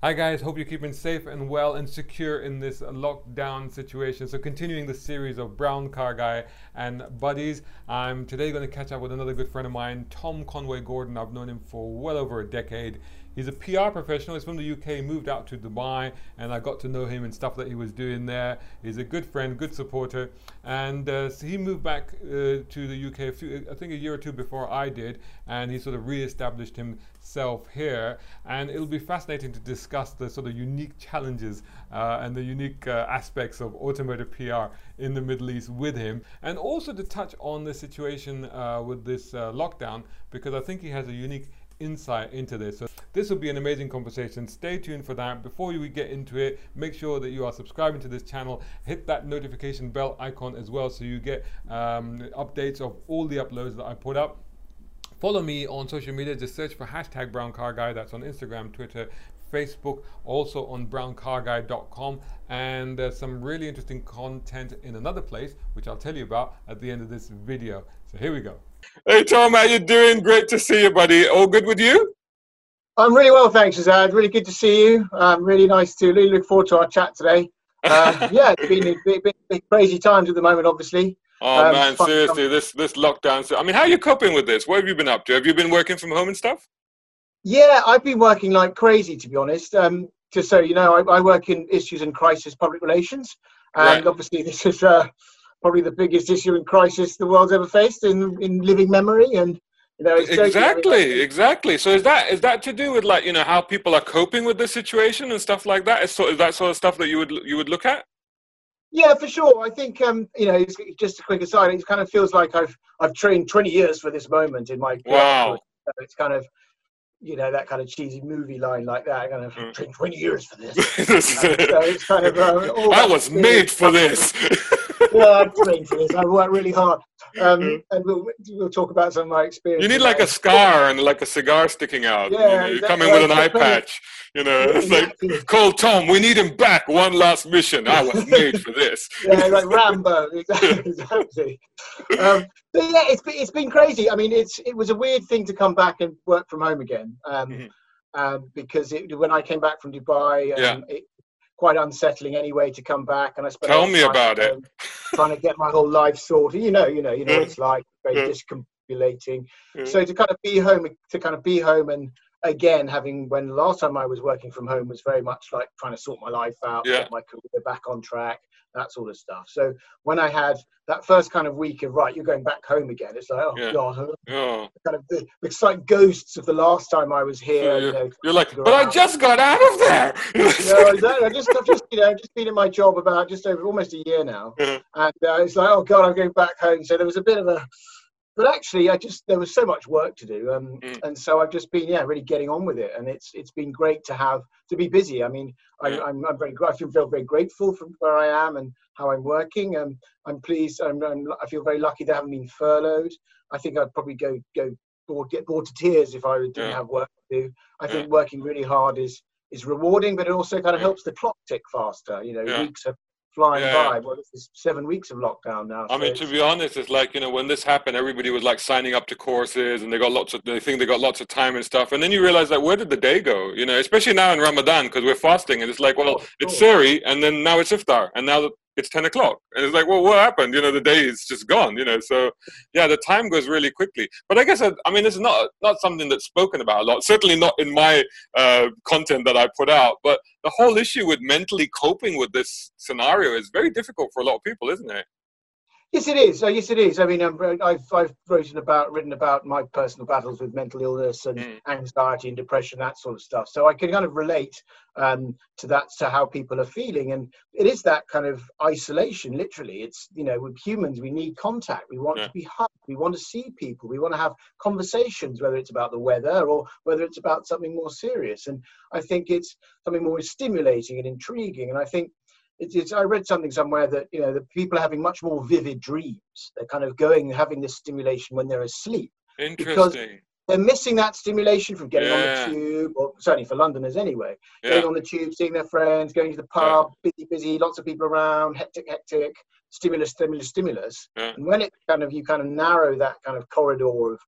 Hi guys, hope you're keeping safe and well and secure in this lockdown situation. So continuing the series of Brown Car Guy and Buddies, I'm today going to catch up with another good friend of mine, Tom Conway Gordon. I've known him for well over a decade. He's a PR professional. He's from the UK, moved out to Dubai, and I got to know him and stuff that he was doing there. He's a good friend, good supporter, and uh, so he moved back uh, to the UK, few, I think a year or two before I did, and he sort of re-established himself here. And it'll be fascinating to discuss the sort of unique challenges uh, and the unique uh, aspects of automotive PR in the Middle East with him, and also to touch on the situation uh, with this uh, lockdown because I think he has a unique insight into this. So this will be an amazing conversation. Stay tuned for that. Before we get into it, make sure that you are subscribing to this channel. Hit that notification bell icon as well so you get um, updates of all the uploads that I put up. Follow me on social media. Just search for hashtag Brown Car Guy. That's on Instagram, Twitter, Facebook, also on browncarguy.com, and there's some really interesting content in another place, which I'll tell you about at the end of this video. So here we go. Hey Tom, how you doing? Great to see you, buddy. All good with you? I'm really well, thanks, Azad. Really good to see you. Um, really nice to really look forward to our chat today. Uh, yeah, it's been, been, been, been, crazy times at the moment, obviously. Oh um, man, seriously, this this lockdown. So, I mean, how are you coping with this? What have you been up to? Have you been working from home and stuff? Yeah, I've been working like crazy, to be honest. Um, just so you know, I, I work in issues and crisis public relations, and right. obviously this is uh, probably the biggest issue and crisis the world's ever faced in in living memory. And you know, exactly, exactly. So is that is that to do with like you know how people are coping with the situation and stuff like that? Is, so, is that sort of stuff that you would you would look at? Yeah, for sure. I think um, you know, just a quick aside. It kind of feels like I've I've trained 20 years for this moment in my wow. So it's kind of you know that kind of cheesy movie line like that. Kind of mm. trained 20 years for this. so it's kind of uh, I was made for this. yeah, I'm trained for this. I worked really hard. Um, and we'll we'll talk about some of my experience. You need like a scar and like a cigar sticking out. Yeah, you know, you come in with an eye patch. You know, it's like call Tom. We need him back. One last mission. I was made for this. yeah, like Rambo. Exactly. exactly. Um, but yeah, it's been, it's been crazy. I mean, it's it was a weird thing to come back and work from home again. Um, mm-hmm. um, because it, when I came back from Dubai, um, yeah. it, quite unsettling anyway to come back. And I spent tell me about it, trying to get my whole life sorted. You know, you know, you know, it's mm. like very yeah. discombobulating. Yeah. So to kind of be home, to kind of be home and again having when the last time I was working from home was very much like trying to sort my life out, yeah. get my career back on track, that sort of stuff. So when I had that first kind of week of right, you're going back home again, it's like oh yeah. god, yeah. kind of the, it's like ghosts of the last time I was here. So you're, know, you're like, but I just got out of there. no, exactly. I just, I've just, you know, just been in my job about just over almost a year now, and uh, it's like, oh god, I'm going back home. So there was a bit of a but actually, I just there was so much work to do, um, mm. and so I've just been yeah really getting on with it, and it's it's been great to have to be busy. I mean, I, am mm. I'm, I'm very I feel very, grateful for where I am and how I'm working. and I'm pleased. I'm, I'm, i feel very lucky that I haven't been furloughed. I think I'd probably go go bored, get bored to tears if I didn't yeah. have work to do. I mm. think working really hard is is rewarding, but it also kind of helps the clock tick faster. You know, weeks have flying yeah. by. Well, it's seven weeks of lockdown now. I so mean, to be honest, it's like you know when this happened, everybody was like signing up to courses, and they got lots of they think they got lots of time and stuff, and then you realize like where did the day go? You know, especially now in Ramadan because we're fasting, and it's like well, oh, it's Suri, and then now it's iftar, and now it's 10 o'clock. And it's like well what happened? You know the day is just gone you know so yeah the time goes really quickly. But i guess i, I mean it's not not something that's spoken about a lot certainly not in my uh, content that i put out but the whole issue with mentally coping with this scenario is very difficult for a lot of people isn't it Yes, it is. Uh, yes, it is. I mean, um, I've I've written about written about my personal battles with mental illness and mm. anxiety and depression, that sort of stuff. So I can kind of relate um, to that, to how people are feeling, and it is that kind of isolation. Literally, it's you know, with humans, we need contact. We want yeah. to be hugged. We want to see people. We want to have conversations, whether it's about the weather or whether it's about something more serious. And I think it's something more stimulating and intriguing. And I think it's, it's, I read something somewhere that you know the people are having much more vivid dreams. They're kind of going having this stimulation when they're asleep. Because they're missing that stimulation from getting yeah. on the tube, or certainly for Londoners anyway. Yeah. Getting on the tube, seeing their friends, going to the pub, yeah. busy, busy, lots of people around, hectic, hectic, stimulus, stimulus, stimulus. And when it kind of you kind of narrow that kind of corridor of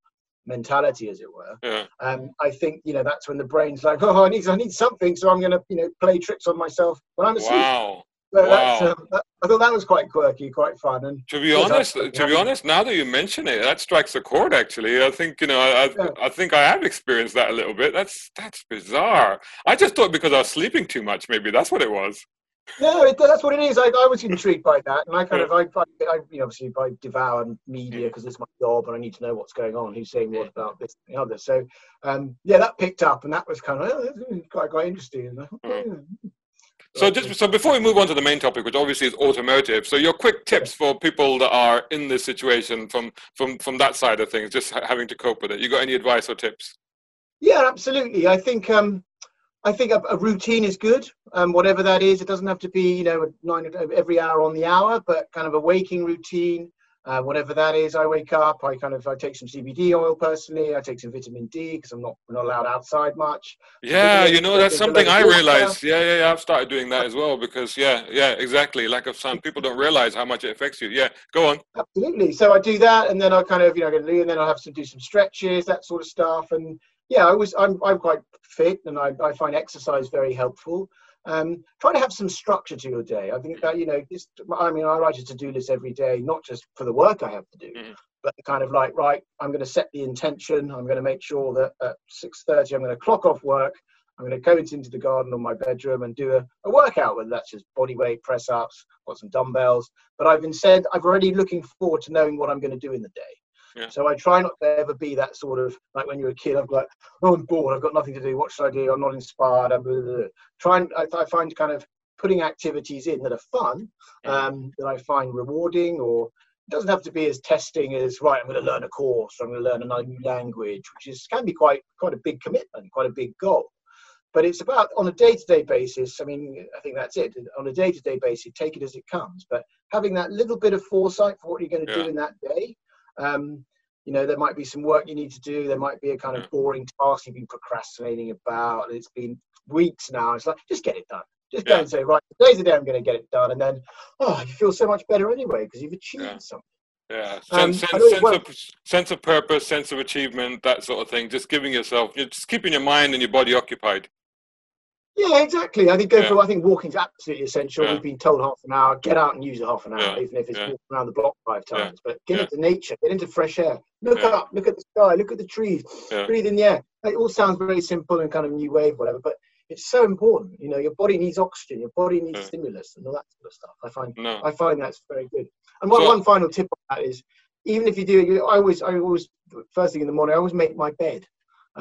mentality, as it were. Yeah. Um, I think you know that's when the brain's like, oh, I need I need something, so I'm going to you know play tricks on myself when I'm asleep. Wow. So wow. um, that, I thought that was quite quirky, quite fun. And To be honest, to be honest, now that you mention it, that strikes a chord. Actually, I think you know, I, I, Yeah. I think I have experienced that a little bit. That's that's bizarre. I just thought because I was sleeping too much, maybe that's what it was. no, it, that's what it is. I, I was intrigued by that, and I kind of I, I, you know, obviously I devour media because it's my job, and I need to know what's going on, who's saying what about this and the other. So um, yeah, that picked up, and that was kind of oh, quite quite interesting. And I thought. "Oh, So just so before we move on to the main topic, which obviously is automotive, so your quick tips for people that are in this situation from from from that side of things, just having to cope with it. You got any advice or tips? Yeah, absolutely. I think um, I think a, a routine is good. Um, whatever that is, it doesn't have to be you know nine every hour on the hour, but kind of a waking routine. Uh, whatever that is, I wake up. I kind of I take some CBD oil personally. I take some vitamin D because I'm not we're not allowed outside much. Yeah, you know that's something I realized. Yeah, yeah, yeah. I've started doing that as well because yeah, yeah, exactly. Lack of sun. People don't realize how much it affects you. Yeah, go on. Absolutely. So I do that, and then I kind of you know, and then I have to do some stretches, that sort of stuff, and yeah, I was I'm I'm quite fit, and I I find exercise very helpful. Um, try to have some structure to your day. I think that you know, just I mean, I write a to-do list every day, not just for the work I have to do, Mhm. but kind of like right, I'm going to set the intention. I'm going to make sure that at 6:30 I'm going to clock off work. I'm going to go into the garden or my bedroom and do a, a workout, whether that's just body weight, press ups, got some dumbbells. But I've been said I'm already looking forward to knowing what I'm going to do in the day. Yeah. So I try not to ever be that sort of like when you're a kid. I'm like, oh, I'm bored. I've got nothing to do. What should I do? I'm not inspired. I'm blah, blah, blah. Try and I, I find kind of putting activities in that are fun, Mhm. um, that I find rewarding, or it doesn't have to be as testing as right. I'm going to learn a course. Or I'm going to learn another new language, which is can be quite quite a big commitment, quite a big goal. But it's about on a day-to-day basis. I mean, I think that's it. On a day-to-day basis, take it as it comes. But having that little bit of foresight for what you're going to Yeah. do in that day. Um, you know, there might be some work you need to do. There might be a kind of boring task you've been procrastinating about. and It's been weeks now. It's like just get it done. Just go and say, right, today's the day I'm going to get it done, and then, oh, you feel so much better anyway because you've achieved Yeah. something. Yeah, Um, sense, I sense, sense, of, sense of purpose, sense of achievement, that sort of thing. Just giving yourself, you're just keeping your mind and your body occupied. Yeah, exactly. I think go Yeah. for. I think walking's absolutely essential. Yeah. We've been told half an hour. Get out and use it half an hour, Yeah. even if it's walking around the block five times. But get into nature, get into fresh air. Look up, look at the sky, look at the trees, Yeah. breathe in the air. It all sounds very simple and kind of new wave, whatever. But it's so important. You know, your body needs oxygen, your body needs stimulus, and all that sort of stuff. I find No. I find that's very good. And one, So- one final tip on that is, even if you do, I always, I always, first thing in the morning, I always make my bed.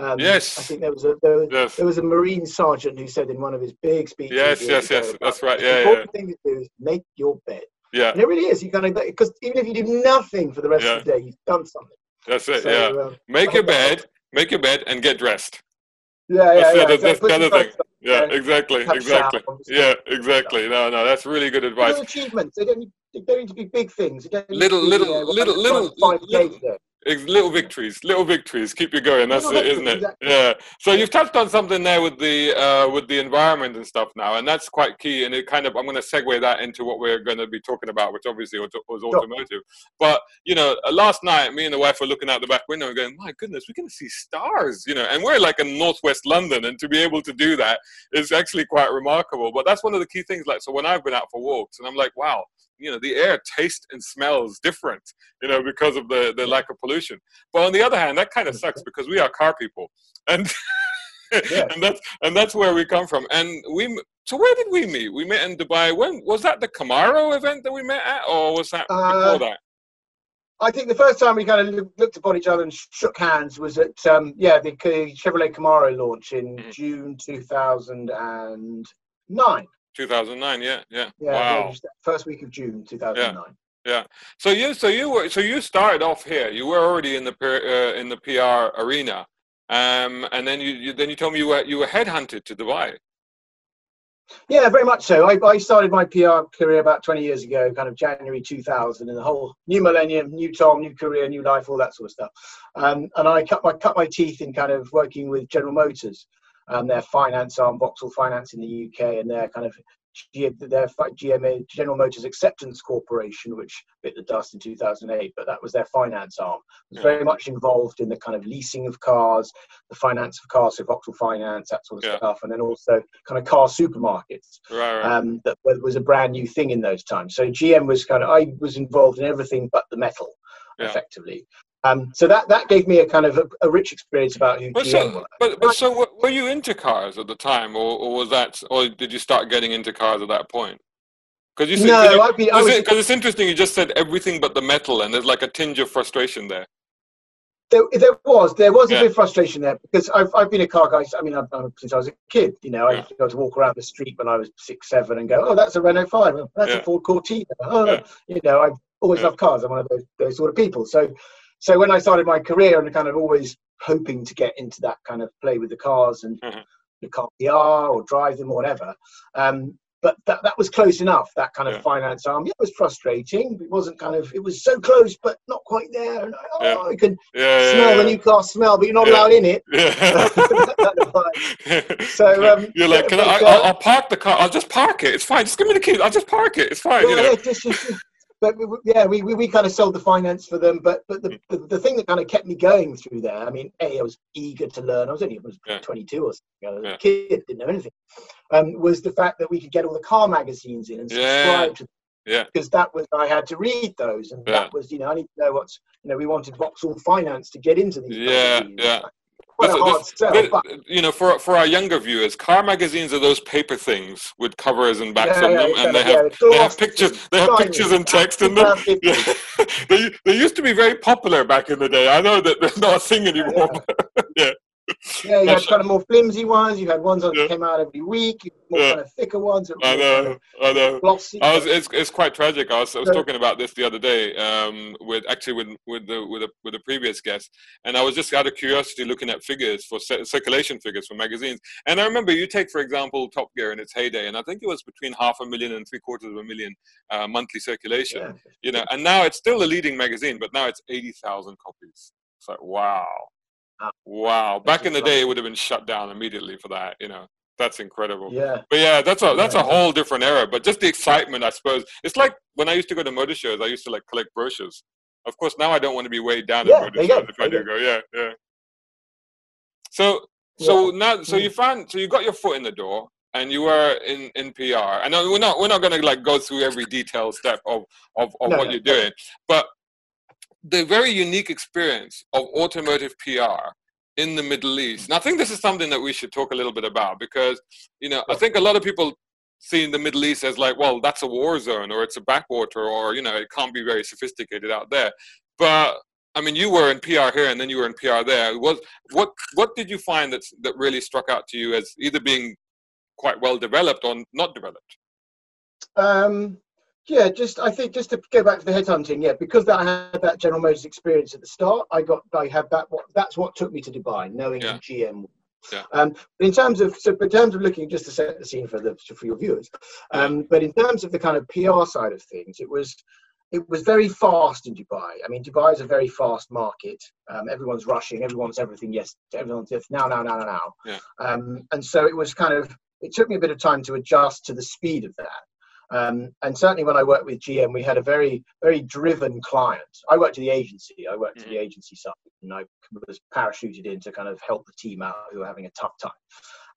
Um, Yes. I think there was a there, was- Yes. there was a Marine sergeant who said in one of his big speeches. Yes, yes, yes. That's right. the Yeah, yeah. important thing to do is make your bed, Yeah, and it really is. You kind of because even if you do nothing for the rest Yeah. of the day, you've done something. that's it. So, Yeah. um, Make your bed, make your bed, and get dressed. yeah, yeah, That's yeah. that's- exactly. that's the Put some thing. Yeah, exactly, exactly. showers. Yeah, exactly. No, no, that's really good advice. Little achievements. They don't, need, they don't need to be big things. They don't need Little- be, little- you know, little- little- find little- Ex- Little victories, little victories, keep you going. That's Little it, isn't it? exactly. Yeah. So you've touched on something there with the uh, with the environment and stuff now, and that's quite key. And it kind of I'm going to segue that into what we're going to be talking about, which obviously was, automotive. But you know, uh, last night me and the wife were looking out the back window and going, "My goodness, we're going to see stars!" You know, and we're like in northwest London, and to be able to do that is actually quite remarkable. But that's one of the key things. Like, so when I've been out for walks, and I'm like, "Wow." You know, the air tastes and smells different, you know, because of the, the lack of pollution. But on the other hand, that kind of sucks because we are car people, and and that's and that's where we come from. And we so where did we meet? We met in Dubai. When was that? The Camaro event that we met at, or was that Uh, before that? I think the first time we kind of looked upon each other and shook hands was at um, yeah the Chevrolet Camaro launch in Mhm. June 2009. 2009. Yeah, yeah. Yeah, wow. first week of June 2009. Yeah, So you so you were so you started off here. You were already in the uh, in the PR arena, um, and then you, you then you told me you were you were headhunted to Dubai. Yeah, very much so. I, I started my PR career about 20 years ago, kind of January 2000, and the whole new millennium, new Tom, new career, new life, all that sort of stuff. Um, and I cut my cut my teeth in kind of working with General Motors. Um, their finance arm, Vauxhall Finance in the UK, and their kind of their GMAC General Motors Acceptance Corporation, which bit the dust in 2008, but that was their finance arm. It was very much involved in the kind of leasing of cars, the finance of cars, so Vauxhall Finance, that sort of yeah. stuff, and then also kind of car supermarkets. Right, right. Um, that was a brand new thing in those times. So GM was kind of I was involved in everything but the metal, yeah. effectively. Um, so that, that gave me a kind of a, a rich experience about who but GM so, But, but so were you into cars at the time, or, or was that, or did you start getting into cars at that point? Because you said, no, you, I'd be, was, it, it's interesting. You just said everything but the metal, and there's like a tinge of frustration there. There, there was there was a yeah. bit of frustration there because I've, I've been a car guy. I mean, I've, since I was a kid. You know, I used to to walk around the street when I was six, seven, and go, "Oh, that's a Renault Five. Oh, that's yeah. a Ford Cortina." Oh, you know, I've always loved cars. I'm one of those, those sort of people. So so when I started my career and kind of always hoping to get into that kind of play with the cars and mm-hmm. the car PR or drive them or whatever, um, but that, that was close enough. That kind of yeah. finance arm, yeah, it was frustrating. It wasn't kind of, it was so close, but not quite there. And oh, yeah. you can yeah, smell the new car smell, but you're not allowed in it. so um, you're like, can I, will park the car. I'll just park it. It's fine. Just give me the keys. I'll just park it. It's fine. Yeah, you know? just, just, but yeah, we, we, we kind of sold the finance for them. But but the, the, the, thing that kind of kept me going through there, I mean, A, I was eager to learn. I was only I was yeah. 22 or something. I was yeah. a kid, didn't know anything. Um, was the fact that we could get all the car magazines in and subscribe yeah. to them. Yeah. Because that was I had to read those, and that was you know I need to know what's you know we wanted Vauxhall Finance to get into these. Yeah, magazines. yeah but, you know, for for our younger viewers, car magazines are those paper things with covers and backs yeah, on yeah, them, and they have they have pictures, they have pictures and text in them. they they used to be very popular back in the day. I know that they're not a thing anymore. yeah. Yeah, you had kind of more flimsy ones. You had ones that yeah. came out every week. More yeah. kind of thicker ones. I know, I know. Glossy. I was, it's, it's quite tragic. I was, I was talking about this the other day um, with actually with with the with a with a previous guest, and I was just out of curiosity looking at figures for circulation figures for magazines. And I remember you take for example Top Gear in its heyday, and I think it was between half a million and three quarters of a million uh, monthly circulation. Yeah. You know, and now it's still a leading magazine, but now it's eighty thousand copies. It's like wow. Wow. Back in the day, it would have been shut down immediately for that, you know. That's incredible. Yeah. But yeah, that's a that's a whole different era. But just the excitement, I suppose. It's like when I used to go to motor shows, I used to like collect brochures. Of course, now I don't want to be weighed down yeah, at motor shows if I do go. Yeah, yeah. So so yeah. now so you found so you got your foot in the door and you were in in PR. I know we're not we're not gonna like go through every detailed step of of, of no, what no, you're doing, but the very unique experience of automotive PR in the Middle East. And I think this is something that we should talk a little bit about because, you know, I think a lot of people see the Middle East as like, well, that's a war zone or it's a backwater or, you know, it can't be very sophisticated out there. But I mean, you were in PR here and then you were in PR there. What what what did you find that that really struck out to you as either being quite well developed or not developed? Um, yeah, just I think just to go back to the headhunting, yeah, because I had that General Motors experience at the start, I got I had that. What that's what took me to Dubai, knowing yeah. GM. Yeah. Um, in terms of so, in terms of looking just to set the scene for the for your viewers, um, yeah. but in terms of the kind of PR side of things, it was it was very fast in Dubai. I mean, Dubai is a very fast market. Um, everyone's rushing. Everyone's everything. Yes, everyone's now, now, now, now, now. Yeah. Um, and so it was kind of. It took me a bit of time to adjust to the speed of that. Um, and certainly when I worked with GM, we had a very, very driven client. I worked at the agency. I worked mm. at the agency side, and I was parachuted in to kind of help the team out who were having a tough time,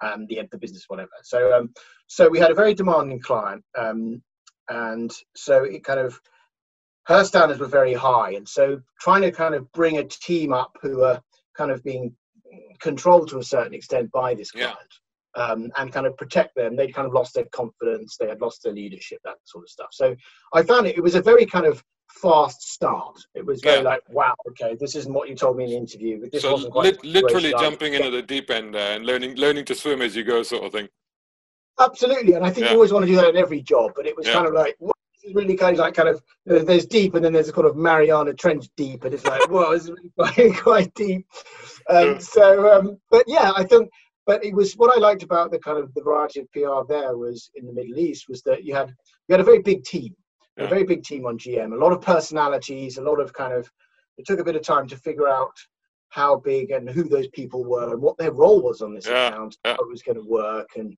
um, the end of the business, whatever. So, um, so we had a very demanding client, um, and so it kind of her standards were very high, and so trying to kind of bring a team up who are kind of being controlled to a certain extent by this client. Yeah um, and kind of protect them. They'd kind of lost their confidence, they had lost their leadership, that sort of stuff. So I found it, it was a very kind of fast start. It was very yeah. like, wow, okay, this isn't what you told me in the interview. This so wasn't quite li- literally jumping into the deep end uh, and learning learning to swim as you go, sort of thing. Absolutely, and I think yeah. you always want to do that in every job. But it was yeah. kind of like, really kind of like kind of there's deep, and then there's a kind of Mariana Trench deep, and it's like, whoa, it's really quite, quite deep. Um, so, um, but yeah, I think but it was what I liked about the kind of the variety of PR there was in the Middle East was that you had you had a very big team, yeah. a very big team on GM, a lot of personalities, a lot of kind of. It took a bit of time to figure out how big and who those people were and what their role was on this Yeah, account, yeah. how it was going to work, and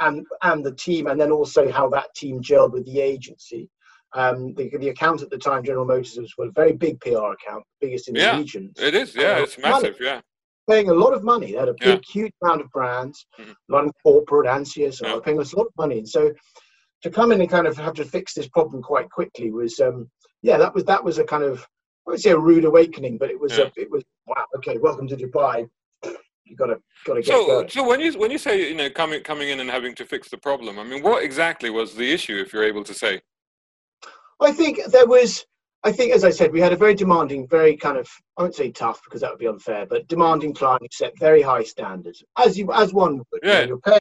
and and the team, and then also how that team gelled with the agency. Um, the, the account at the time, General Motors, was a very big PR account, biggest in the region It is, yeah, Oh, it's massive, yeah. Paying a lot of money. They had a Yeah. big, huge amount of brands, Mhm. a lot of corporate, Ansius, Yeah. yeah. paying us a lot of money. And so to come in and kind of have to fix this problem quite quickly was, um, yeah, that was that was a kind of I would say a rude awakening, but it was Yeah. a, it was wow. Okay, welcome to Dubai. You gotta gotta get So, going. so when you when you say you know coming coming in and having to fix the problem, I mean, what exactly was the issue, if you're able to say? I think there was. I think, as I said, we had a very demanding, very kind of I won't say tough because that would be unfair, but demanding client who set very high standards, as you as one would. Yeah. you're paying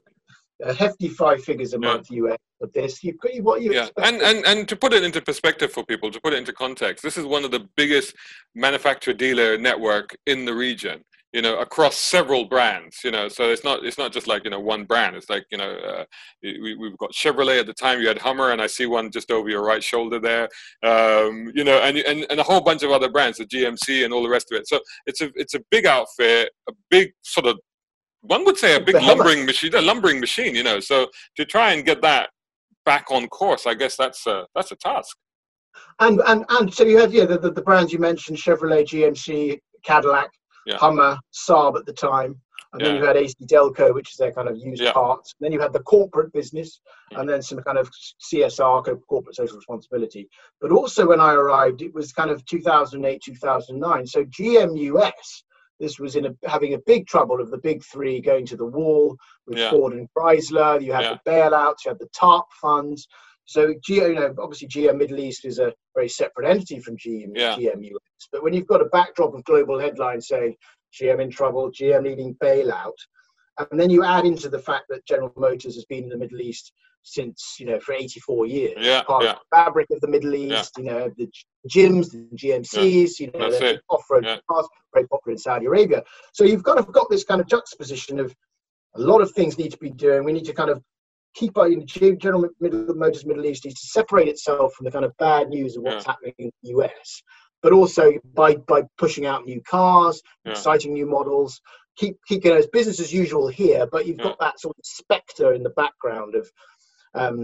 a hefty five figures a Yeah. month US for this. You've got what you Yeah, expect. and, and and to put it into perspective for people, to put it into context, this is one of the biggest manufacturer dealer network in the region. You know, across several brands. You know, so it's not it's not just like you know one brand. It's like you know, uh, we we've got Chevrolet at the time. You had Hummer, and I see one just over your right shoulder there. Um, you know, and, and and a whole bunch of other brands, the GMC and all the rest of it. So it's a it's a big outfit, a big sort of one would say a big lumbering machine, a lumbering machine. You know, so to try and get that back on course, I guess that's a that's a task. and and and so you had yeah the, the, the brands you mentioned Chevrolet, GMC, Cadillac, Yeah. Hummer, Saab at the time, and then you had AC Delco, which is their kind of used Yeah. parts. And then you had the corporate business, Mm. and then some kind of CSR, corporate social responsibility. But also when I arrived, it was kind of 2008, 2009. So GMUS. This was in a, having a big trouble of the big three going to the wall with Yeah. Ford and Chrysler. You had Yeah. the bailouts, you had the TARP funds. So, G, you know, obviously GM Middle East is a very separate entity from GM, Yeah. GM US. But when you've got a backdrop of global headlines saying GM in trouble, GM needing bailout, and then you add into the fact that General Motors has been in the Middle East since, you know, for 84 years, Yeah, part yeah. of the fabric of the Middle Yeah. East, you know, the gyms, the GMCs, you know, the off-road Yeah. cars, very popular in Saudi Arabia. So you've kind of got this kind of juxtaposition of a lot of things need to be doing. We need to kind of keep our you know, G- General Middle, Motors Middle East is to separate itself from the kind of bad news of what's happening in the US, but also by by pushing out new cars, Yeah. exciting new models. Keep keep you know, it's business as usual here, but you've got that sort of spectre in the background of um,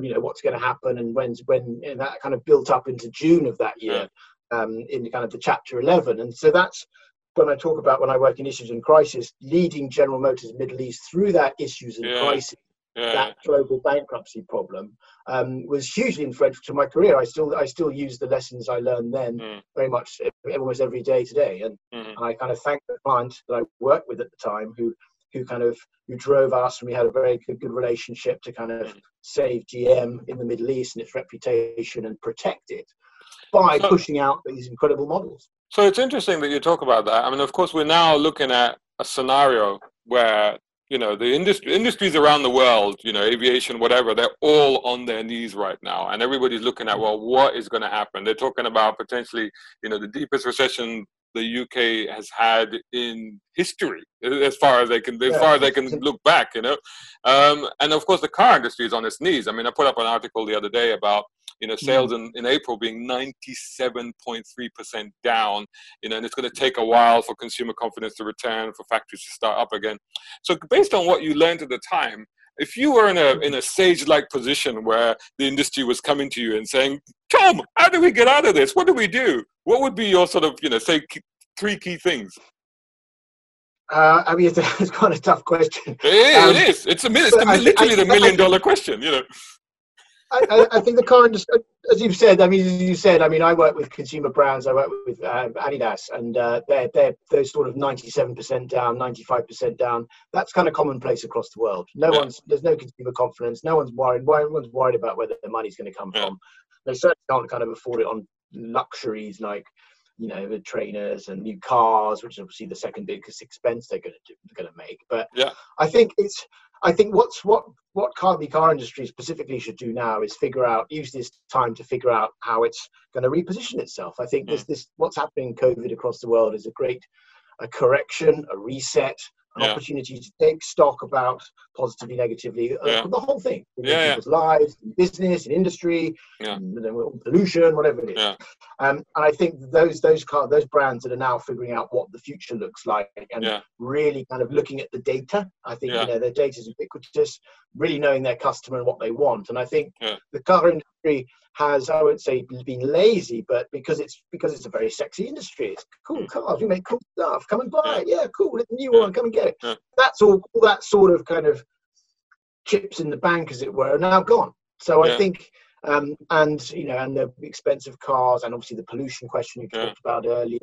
you know what's going to happen and when's when and that kind of built up into June of that year um, in the kind of the chapter 11 and so that's when I talk about when I work in issues and crisis leading General Motors Middle East through that issues and Yeah. crisis Yeah, that global bankruptcy problem um, was hugely influential to my career I still I still use the lessons I learned then Mm. very much almost every day today and Mhm. and I kind of thank the client that I worked with at the time who who kind of who drove us and we had a very good, good relationship to kind of Mhm. save GM in the Middle East and its reputation and protect it by So- pushing out these incredible models. So it's interesting that you talk about that. I mean, of course, we're now looking at a scenario where you know the industry industries around the world, you know, aviation, whatever, they're all on their knees right now, and everybody's looking at well, what is going to happen? They're talking about potentially, you know, the deepest recession the UK has had in history, as far as they can, as far as they can look back, you know. Um, and of course, the car industry is on its knees. I mean, I put up an article the other day about you know sales in, in April being 97.3% down, you know, and it's going to take a while for consumer confidence to return, for factories to start up again. So, based on what you learned at the time, if you were in a in a sage-like position where the industry was coming to you and saying, "Tom, how do we get out of this? What do we do?" What would be your sort of, you know, say three key things? Uh, I mean, it's, it's quite a tough question. It, Um, it is. It's a it's the, I- literally I- the I- million dollar question. You know. I, I, I think the car industry, as you've said, I mean, as you said, I mean, I work with consumer brands. I work with uh, Adidas, and uh, they're they're they're sort of ninety-seven percent down, ninety-five percent down. That's kind of commonplace across the world. No Yeah. one's there's no consumer confidence. No one's worried. No one's worried about where their money's going to come Yeah. from. They certainly can't kind of afford it on luxuries like you know the trainers and new cars, which is obviously the second biggest expense they're going to do, going to make. But Yeah. I think it's I think what's what what car the car industry specifically should do now is figure out use this time to figure out how it's going to reposition itself. I think mm. this this what's happening in COVID across the world is a great a correction, a reset, an yeah. opportunity to take stock about positively, negatively, uh, yeah. the whole thing. yeah, people's lives, in business, in industry, in, pollution, whatever it is. Um, and I think those those car, those brands that are now figuring out what the future looks like and really kind of looking at the data. I think you know their data is ubiquitous, really knowing their customer and what they want. And I think the car industry has I wouldn't say been lazy, but because it's because it's a very sexy industry. It's cool hmm. cars. We make cool stuff. Come and buy hmm. it. Yeah, cool. It's a new hmm. one. Come and get it. That's all. All that sort of kind of chips in the bank, as it were, are now gone. So I think um, and you know, and the expensive cars, and obviously the pollution question you yeah. talked about earlier.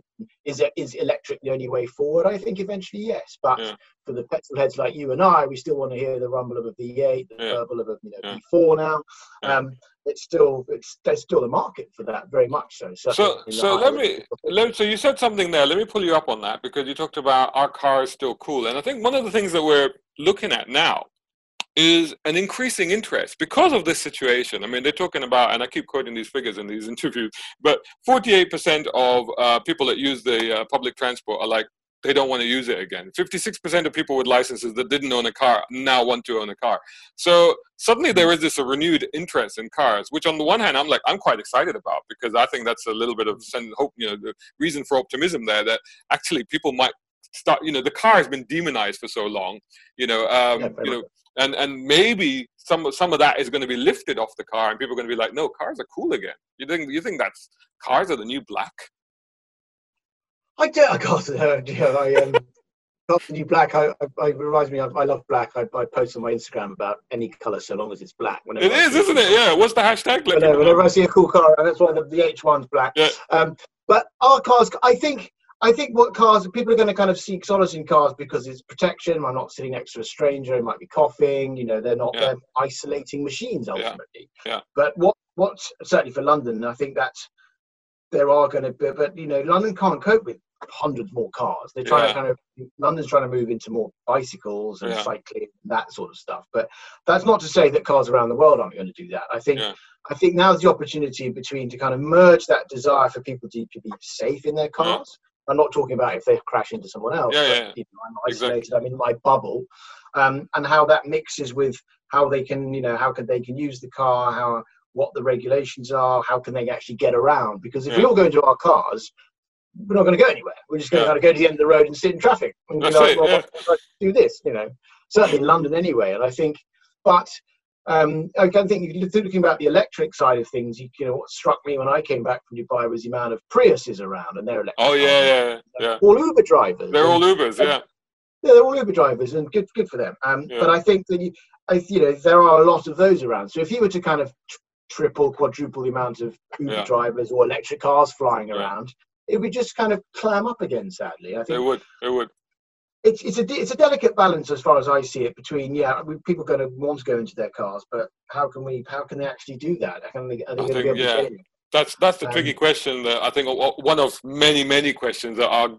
Is it is electric the only way forward? I think eventually yes, but yeah. for the petrol heads like you and I, we still want to hear the rumble of a V8, the yeah. of a you know V4 now. Um, it's still it's there's still a market for that very much so. So so let me let, so you said something there. Let me pull you up on that because you talked about our car is still cool, and I think one of the things that we're looking at now is an increasing interest because of this situation. I mean, they're talking about, and I keep quoting these figures in these interviews, but 48% of uh, people that use the uh, public transport are like, they don't want to use it again. 56% of people with licenses that didn't own a car now want to own a car. So suddenly there is this a renewed interest in cars, which on the one hand I'm like I'm quite excited about because I think that's a little bit of hope, you know, the reason for optimism there that actually people might start. You know, the car has been demonized for so long. You know, um, you know, and and maybe some some of that is going to be lifted off the car, and people are going to be like, no, cars are cool again. You think you think that's cars are the new black? I do. I got uh, yeah, I um. the new black. I, I, it reminds me. I, I love black. I, I post on my Instagram about any color so long as it's black. Whenever it is, isn't it? Yeah. What's the hashtag? Whenever, whenever I see a cool car, and that's why the, the H1's black. Yeah. Um, but our cars, I think I think what cars people are going to kind of seek solace in cars because it's protection. I'm not sitting next to a stranger. It might be coughing. You know, they're not yeah. they're isolating machines ultimately. Yeah. yeah. But what what certainly for London, I think that there are going to be. But you know, London can't cope with hundreds more cars. They're trying yeah. to kind of London's trying to move into more bicycles and cycling and that sort of stuff. But that's not to say that cars around the world aren't going to do that. I think. I think now's the opportunity between to kind of merge that desire for people to, to be safe in their mm-hmm. cars I'm not talking about if they crash into someone else. Yeah, yeah. You know, I'm isolated. Exactly. I'm in my bubble, um, and how that mixes with how they can, you know, how can they can use the car, how what the regulations are, how can they actually get around? Because if yeah. we all go into our cars, we're not going to go anywhere. We're just going yeah. to go to the end of the road and sit in traffic and That's like, well, yeah. do this, you know. Certainly in London anyway. And I think, but um, I think looking about the electric side of things, you, you, know, what struck me when I came back from Dubai was the amount of Priuses around, and they're electric. Oh yeah, yeah, yeah. All Uber drivers. They're all Ubers, yeah. yeah, they're all Uber drivers, and good, good for them. Um, yeah. But I think that you, I, you know, there are a lot of those around. So if you were to kind of triple, quadruple the amount of Uber yeah. drivers or electric cars flying around, it would just kind of clam up again. Sadly, I think it would. It would it's it's a it's a delicate balance as far as I see it between yeah people going to want to go into their cars but how can we how can they actually do that? How can they, are they going to be able yeah. to that's that's the um, tricky question that I think one of many many questions that are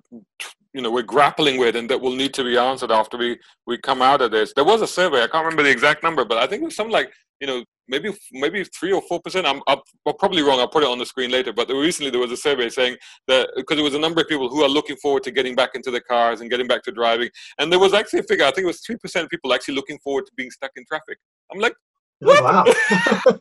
you know we're grappling with and that will need to be answered after we we come out of this. There was a survey I can't remember the exact number, but I think it was something like you know maybe maybe three or four percent. I'm, I'm, probably wrong. I'll put it on the screen later. But recently there was a survey saying that because there was a number of people who are looking forward to getting back into the cars and getting back to driving, and there was actually a figure. I think it was three percent of people actually looking forward to being stuck in traffic. I'm like, oh, wow.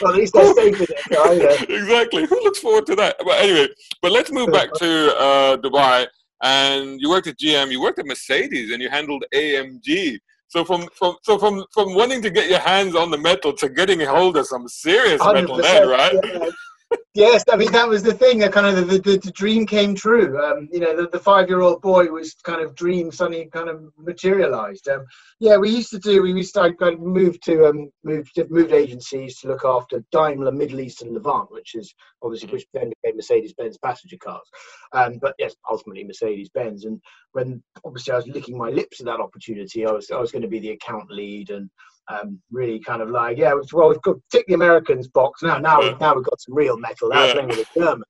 well, at least they're safe in car. Exactly. Who looks forward to that? But anyway, but let's move back to uh, Dubai. And you worked at GM, you worked at Mercedes, and you handled AMG. So from from so from from wanting to get your hands on the metal to getting a hold of some serious metal, then, right? Yeah yes, I mean that was the thing. That kind of the, the, the dream came true. Um, you know, the, the five-year-old boy was kind of dream suddenly kind of materialized. Um, yeah, we used to do. We used to kind of move to um, move moved agencies to look after Daimler Middle East and Levant, which is obviously which then became Mercedes-Benz passenger cars. Um, but yes, ultimately Mercedes-Benz. And when obviously I was licking my lips at that opportunity, I was I was going to be the account lead and um, really kind of like, yeah, well, we've got tick the Americans box now. Now, now we've got some real metal. Now yeah. playing with the Germans.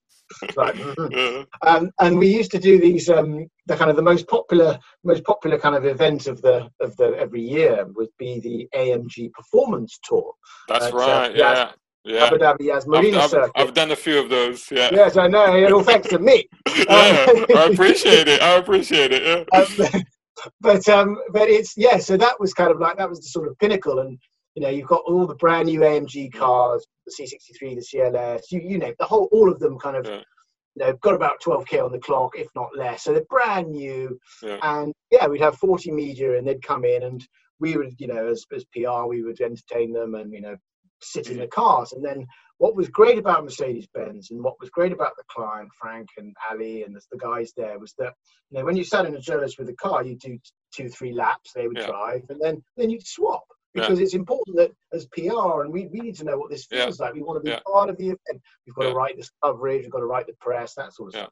Like, mm-hmm. um, and we used to do these um, the kind of the most popular most popular kind of event of the of the every year would be the AMG Performance Tour. That's at, uh, right. Yeah. Yeah. Abu Dhabi Yas Marina I've, Circuit. I've done a few of those. Yeah. Yes, I know. All thanks to me. yeah, I appreciate it. I appreciate it. Yeah. Um, but um, but it's yeah. So that was kind of like that was the sort of pinnacle, and you know you've got all the brand new AMG cars, the C63, the CLS, you you know the whole all of them kind of. Yeah. You know, got about 12k on the clock, if not less. So they're brand new, yeah. and yeah, we'd have 40 media, and they'd come in, and we would, you know, as, as PR, we would entertain them, and you know, sit in the cars. And then what was great about Mercedes Benz and what was great about the client, Frank and Ali and the, guys there, was that you know when you sat in a journalist with a car, you do two, three laps, they would yeah. drive, and then then you'd swap because yeah. it's important that as PR and we, we need to know what this feels yeah. like. We want to be part of the event. We've got to write this coverage, we've got to write the press, that sort of stuff.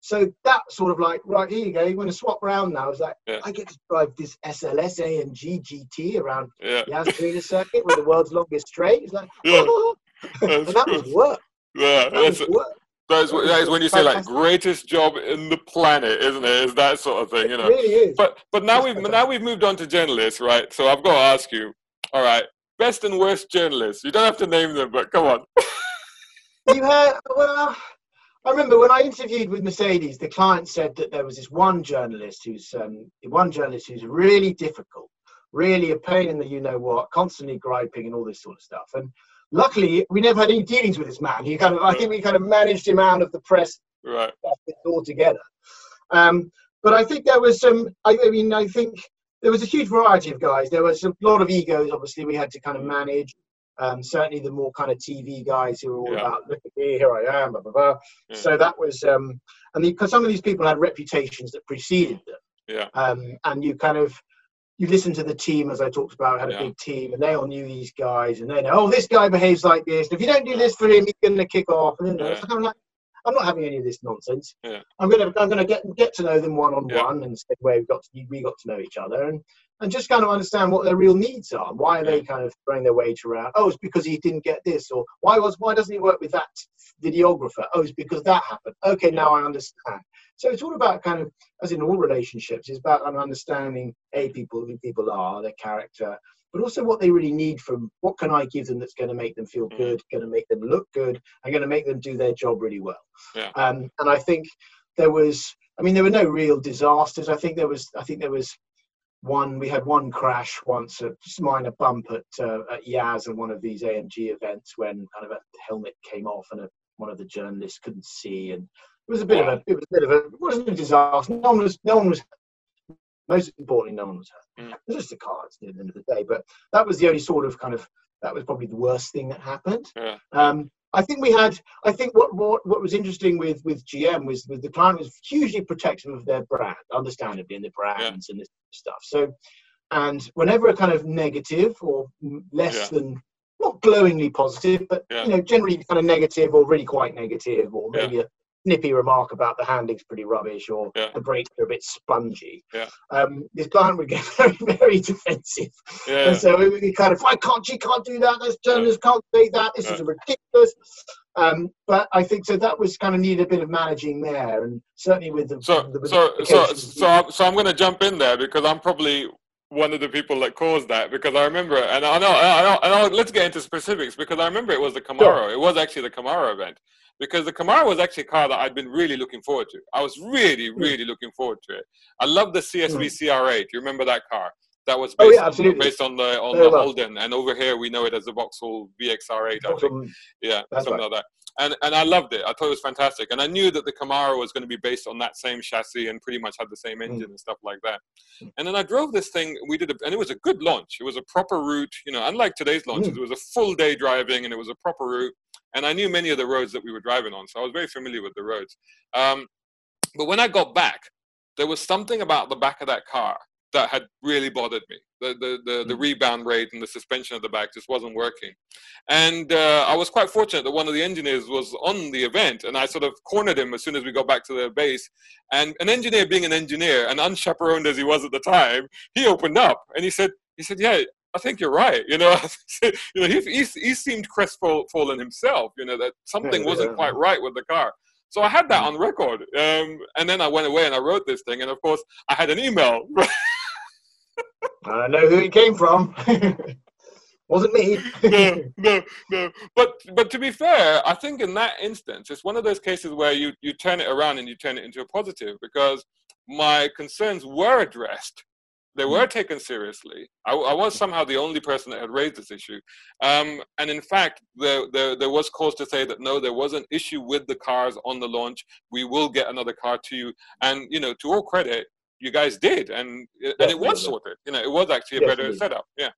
So that sort of like, right, here you go, you're going to swap around now. It's like, yeah. I get to drive this SLS AMG GT around yeah. Yas Marina circuit with the world's longest straight. It's like, yeah. oh. and that was work. Yeah, that that's work. That is, that is when you say like greatest job in the planet, isn't it? Is that sort of thing, you know? It really is. But but now we've now we've moved on to journalists, right? So I've got to ask you, all right, best and worst journalists. You don't have to name them, but come on. you had well, I remember when I interviewed with Mercedes, the client said that there was this one journalist who's um, one journalist who's really difficult, really a pain in the you know what, constantly griping and all this sort of stuff. And luckily, we never had any dealings with this man. He kind of, I think we kind of managed him out of the press right. altogether. Um, but I think there was some. I, I mean, I think there was a huge variety of guys. There was a lot of egos. Obviously, we had to kind of manage. Um, certainly the more kind of TV guys who were all yeah. about look at me, here I am, blah blah blah. Yeah. So that was, um, and because some of these people had reputations that preceded them. Yeah. Um, and you kind of you listen to the team as I talked about, had a yeah. big team, and they all knew these guys, and they know, oh, this guy behaves like this. If you don't do this for him, he's going to kick off. And know, I'm like, I'm not having any of this nonsense. I'm gonna I'm gonna get get to know them one on one and say where we got to, we got to know each other and and just kind of understand what their real needs are. Why are they kind of throwing their weight around? Oh, it's because he didn't get this, or why was why doesn't he work with that videographer? Oh, it's because that happened. Okay, now I understand. So it's all about kind of, as in all relationships, it's about understanding a people who people are, their character, but also what they really need from what can I give them that's going to make them feel good, going to make them look good, and going to make them do their job really well. Yeah. Um, and I think there was, I mean, there were no real disasters. I think there was, I think there was one we had one crash once a minor bump at uh, at Yas and one of these AMG events when kind of a helmet came off and a, one of the journalists couldn't see and it was a bit of a it was a bit of a it wasn't a disaster no one was no one was most importantly no one was hurt mm. it was just a car at the end of the day but that was the only sort of kind of that was probably the worst thing that happened yeah. um, I think we had. I think what what, what was interesting with with GM was, was the client was hugely protective of their brand, understandably, and the brands yeah. and this stuff. So, and whenever a kind of negative or less yeah. than not glowingly positive, but you know generally kind of negative or really quite negative, or maybe a snippy remark about the handling's pretty rubbish or yeah. the brakes are a bit spongy. Yeah. Um, this client would get very, very defensive. Yeah. And so we would be kind of, why can't she can't do that? This journalist can't say that. This is ridiculous. Um, but I think so that was kind of needed a bit of managing there, and certainly with the so the, so so so, so I'm going to jump in there because I'm probably one of the people that caused that because I remember and I know I know, I know let's get into specifics because I remember it was the Camaro. Sure. It was actually the Camaro event because the Camaro was actually a car that I'd been really looking forward to. I was really, hmm. really looking forward to it. I love the CSV mm. CR8. You remember that car? That was based, oh, yeah, on, based on the on Very the well. Holden, and over here we know it as the Vauxhall VXR8. I think, yeah, something right. like that. And and I loved it. I thought it was fantastic, and I knew that the Camaro was going to be based on that same chassis and pretty much had the same engine mm. and stuff like that. And then I drove this thing. We did, a, and it was a good launch. It was a proper route. You know, unlike today's launches, mm. it was a full day driving, and it was a proper route and I knew many of the roads that we were driving on, so I was very familiar with the roads. Um, but when I got back, there was something about the back of that car that had really bothered me. The, the, the, the, mm. rebound rate and the suspension of the back just wasn't working. And uh, I was quite fortunate that one of the engineers was on the event, and I sort of cornered him as soon as we got back to the base. And an engineer being an engineer, and unchaperoned as he was at the time, he opened up and he said, he said, yeah, I think you're right. You know, you know, he, he, he seemed crestfallen himself. You know that something yeah, wasn't yeah. quite right with the car. So I had that mm. on record, um, and then I went away and I wrote this thing, and of course I had an email. I know who it came from. Wasn't me. no, no, no. But but to be fair, I think in that instance, it's one of those cases where you you turn it around and you turn it into a positive because my concerns were addressed. They were taken seriously. I, I, was somehow the only person that had raised this issue. Um, and in fact, there, there, there, was cause to say that no, there was an issue with the cars on the launch. We will get another car to you. And, you know, to all credit, you guys did. And, and it was sorted. You know, it was actually a yes, better setup. Yeah.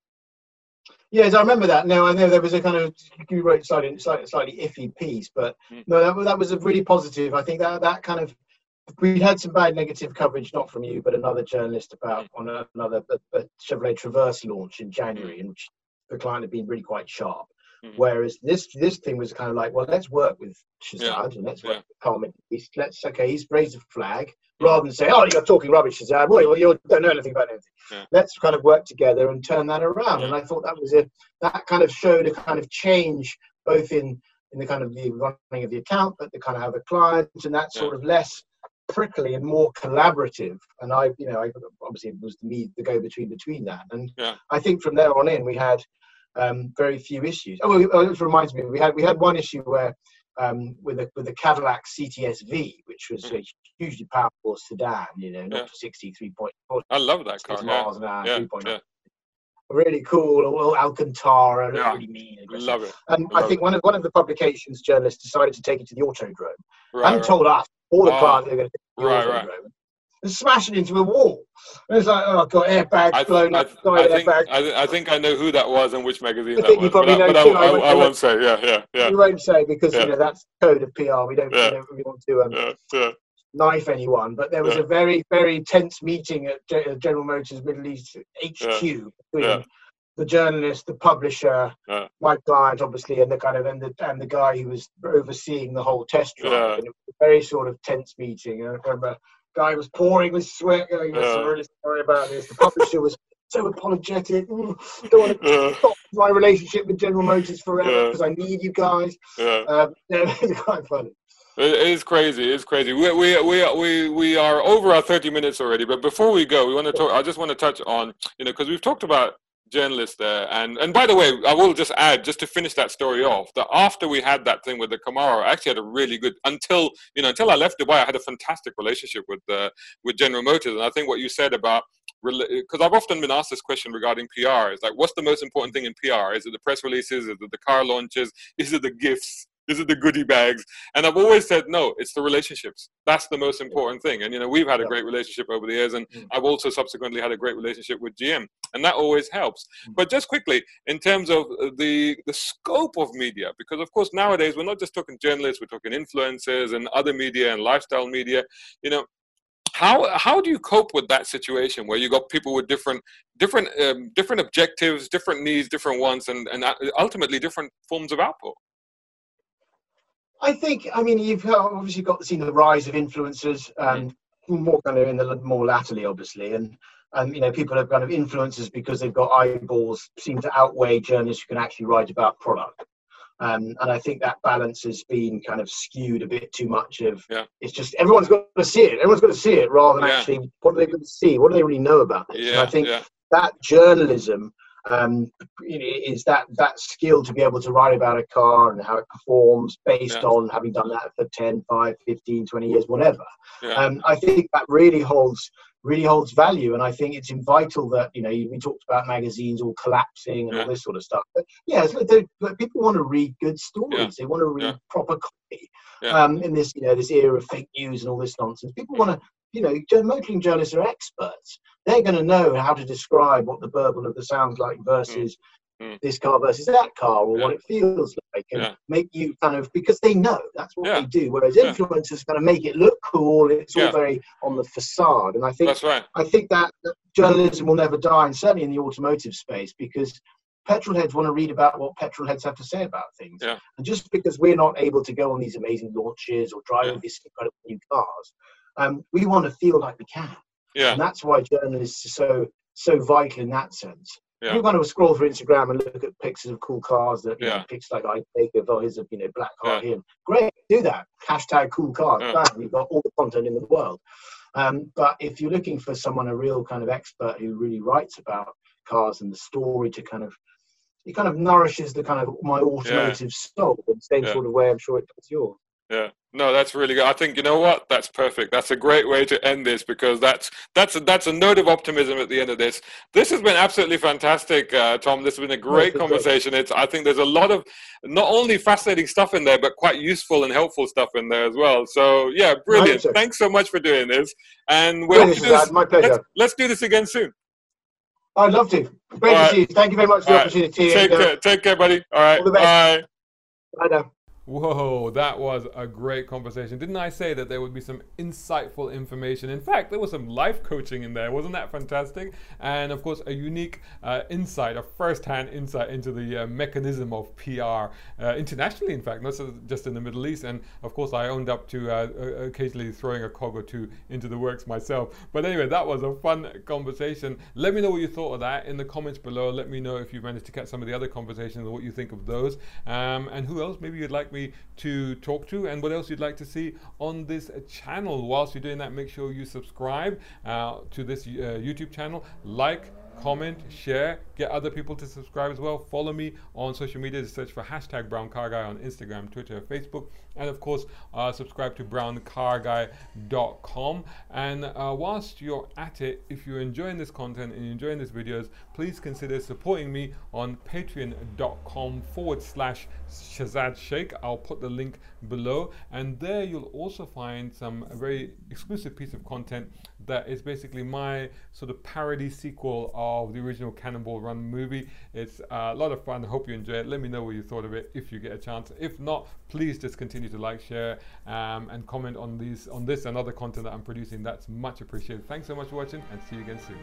Yes, I remember that. No, I know there was a kind of you wrote slightly slightly, slightly iffy piece, but mm. no, that, that was a really positive. I think that that kind of we had some bad negative coverage, not from you, but another journalist about on another a, Chevrolet Traverse launch in January, in which the client had been really quite sharp. Mm. Whereas this this thing was kind of like, well, let's work with Shahzad yeah. and let's work yeah. with Carmen. Let's okay, he's raised a flag rather than say, oh, you're talking rubbish, Shahzad. Well, you don't know anything about anything. Yeah. Let's kind of work together and turn that around. And I thought that was a that kind of showed a kind of change both in in the kind of the running of the account, but the kind of how the client and that sort of less prickly and more collaborative. And I, you know, I obviously it was me the go between between that. And yeah. I think from there on in we had um, very few issues. Oh, it reminds me, we had we had one issue where um, with a with a Cadillac CTS-V, which was a hugely powerful sedan, you know, not yeah. 63.4. I love that car. Miles yeah. an hour, yeah. yeah. Really cool, well, Alcantara, yeah. really mean. Love it. And love I think it. one of one of the publications journalists decided to take it to the Autodrome right, and right. told us all the oh, cars they're going to take to the right, Autodrome. Right and smash it into a wall. And it's like, oh, I've got airbags I, blown I, up. I, think, I, I, think I know who that was and which magazine that was. But, I, but I, I, won't say. Yeah, yeah, yeah. You won't say because yeah. you know that's code of PR. We don't, yeah. we don't really want to um, yeah. Yeah. knife anyone. But there was a very, very tense meeting at uh, General Motors Middle East HQ between the journalist, the publisher, yeah. my client, obviously, and the kind of and the and the guy who was overseeing the whole test drive. Yeah. And it was a very sort of tense meeting. And I remember guy was pouring with sweat, going, "I'm really sorry about this." The publisher was so apologetic. Mm, don't want to stop my relationship with General Motors forever because I need you guys. Yeah, um, yeah it's quite funny. It is crazy. It's crazy. We, we, we, we, we are over our 30 minutes already. But before we go, we want to talk. I just want to touch on, you know, because we've talked about journalist there. And and by the way, I will just add, just to finish that story off, that after we had that thing with the Camaro, I actually had a really good until you know until I left Dubai, I had a fantastic relationship with uh, with General Motors. And I think what you said about because I've often been asked this question regarding PR is like, what's the most important thing in PR? Is it the press releases? Is it the car launches? Is it the gifts? Is it the goodie bags? And I've always said, no, it's the relationships. That's the most important thing. And, you know, we've had a great relationship over the years. And mm. I've also subsequently had a great relationship with GM. And that always helps. Mm. But just quickly, in terms of uh, the, the scope of media, because of course, nowadays, we're not just talking journalists, we're talking influencers and other media and lifestyle media. You know, how how do you cope with that situation where you've got people with different different um, different objectives different needs different wants and and uh, ultimately different forms of output I think, I mean, you've obviously got to see the rise of influencers, um, mm. more kind of in the more latterly, obviously, and and you know, people have kind of influencers because they've got eyeballs seem to outweigh journalists who can actually write about product. Um, and I think that balance has been kind of skewed a bit too much. Of yeah. it's just everyone's got to see it. Everyone's got to see it rather than yeah. actually what are they going to see? What do they really know about this? Yeah, and I think that journalism um, is that that skill to be able to write about a car and how it performs based yeah. on having done that for 10 5 15 20 years whatever yeah. um, i think that really holds really holds value and i think it's vital that you know we talked about magazines all collapsing and yeah. all this sort of stuff but yeah but people want to read good stories they want to read proper copy um, in this you know this era of fake news and all this nonsense people want to you know, motoring journalists are experts. They're going to know how to describe what the burble of the sounds like versus mm. mm. this car versus that car, or yeah. what it feels like, and yeah. make you kind of because they know that's what yeah. they do. Whereas influencers kind of make it look cool. It's all very on the facade, and I think that's right. I think that journalism will never die, and certainly in the automotive space, because petrol heads want to read about what petrol heads have to say about things. Yeah. And just because we're not able to go on these amazing launches or drive yeah. these incredible new cars, um, we want to feel like we can. Yeah. And that's why journalists are so so vital in that sense. Yeah. You want to scroll through Instagram and look at pictures of cool cars that yeah. know, pictures like I take of oh here's a you know black car yeah. here. Great, do that. Hashtag cool cars. Yeah. You've got all the content in the world. Um, but if you're looking for someone, a real kind of expert who really writes about cars and the story to kind of it kind of nourishes the kind of my automotive soul in the same sort of way I'm sure it does yours. Yeah. No, that's really good. I think you know what? That's perfect. That's a great way to end this because that's that's a, that's a note of optimism at the end of this. This has been absolutely fantastic, uh, Tom. This has been a great conversation. It's I think there's a lot of not only fascinating stuff in there, but quite useful and helpful stuff in there as well. So yeah, brilliant. Thanks so much for doing this, and we'll do this, my pleasure. Let's, let's, do this again soon. I'd love to. Great to see you. Thank you very much for the opportunity. Take and, uh, care. Take care, buddy. All right. All bye. Bye now. Whoa, that was a great conversation. Didn't I say that there would be some insightful information? In fact, there was some life coaching in there. Wasn't that fantastic? And of course, a unique uh, insight, a first hand insight into the uh, mechanism of PR uh, internationally, in fact, not just in the Middle East. And of course, I owned up to uh, occasionally throwing a cog or two into the works myself. But anyway, that was a fun conversation. Let me know what you thought of that in the comments below. Let me know if you managed to catch some of the other conversations and what you think of those. Um, and who else maybe you'd like me me to talk to and what else you'd like to see on this channel. Whilst you're doing that, make sure you subscribe uh, to this uh, YouTube channel, like, comment, share, get other people to subscribe as well. Follow me on social media. Search for hashtag Brown Car Guy on Instagram, Twitter, Facebook, and of course, uh, subscribe to browncarguy.com. And uh, whilst you're at it, if you're enjoying this content and you're enjoying these videos, please consider supporting me on patreon.com forward slash Shahzad Sheikh. I'll put the link below, and there you'll also find some very exclusive piece of content that is basically my sort of parody sequel of the original Cannonball Run movie. It's uh, a lot of fun. I hope you enjoy it. Let me know what you thought of it if you get a chance. If not, please just continue to like, share, um, and comment on these on this and other content that I'm producing. That's much appreciated. Thanks so much for watching, and see you again soon.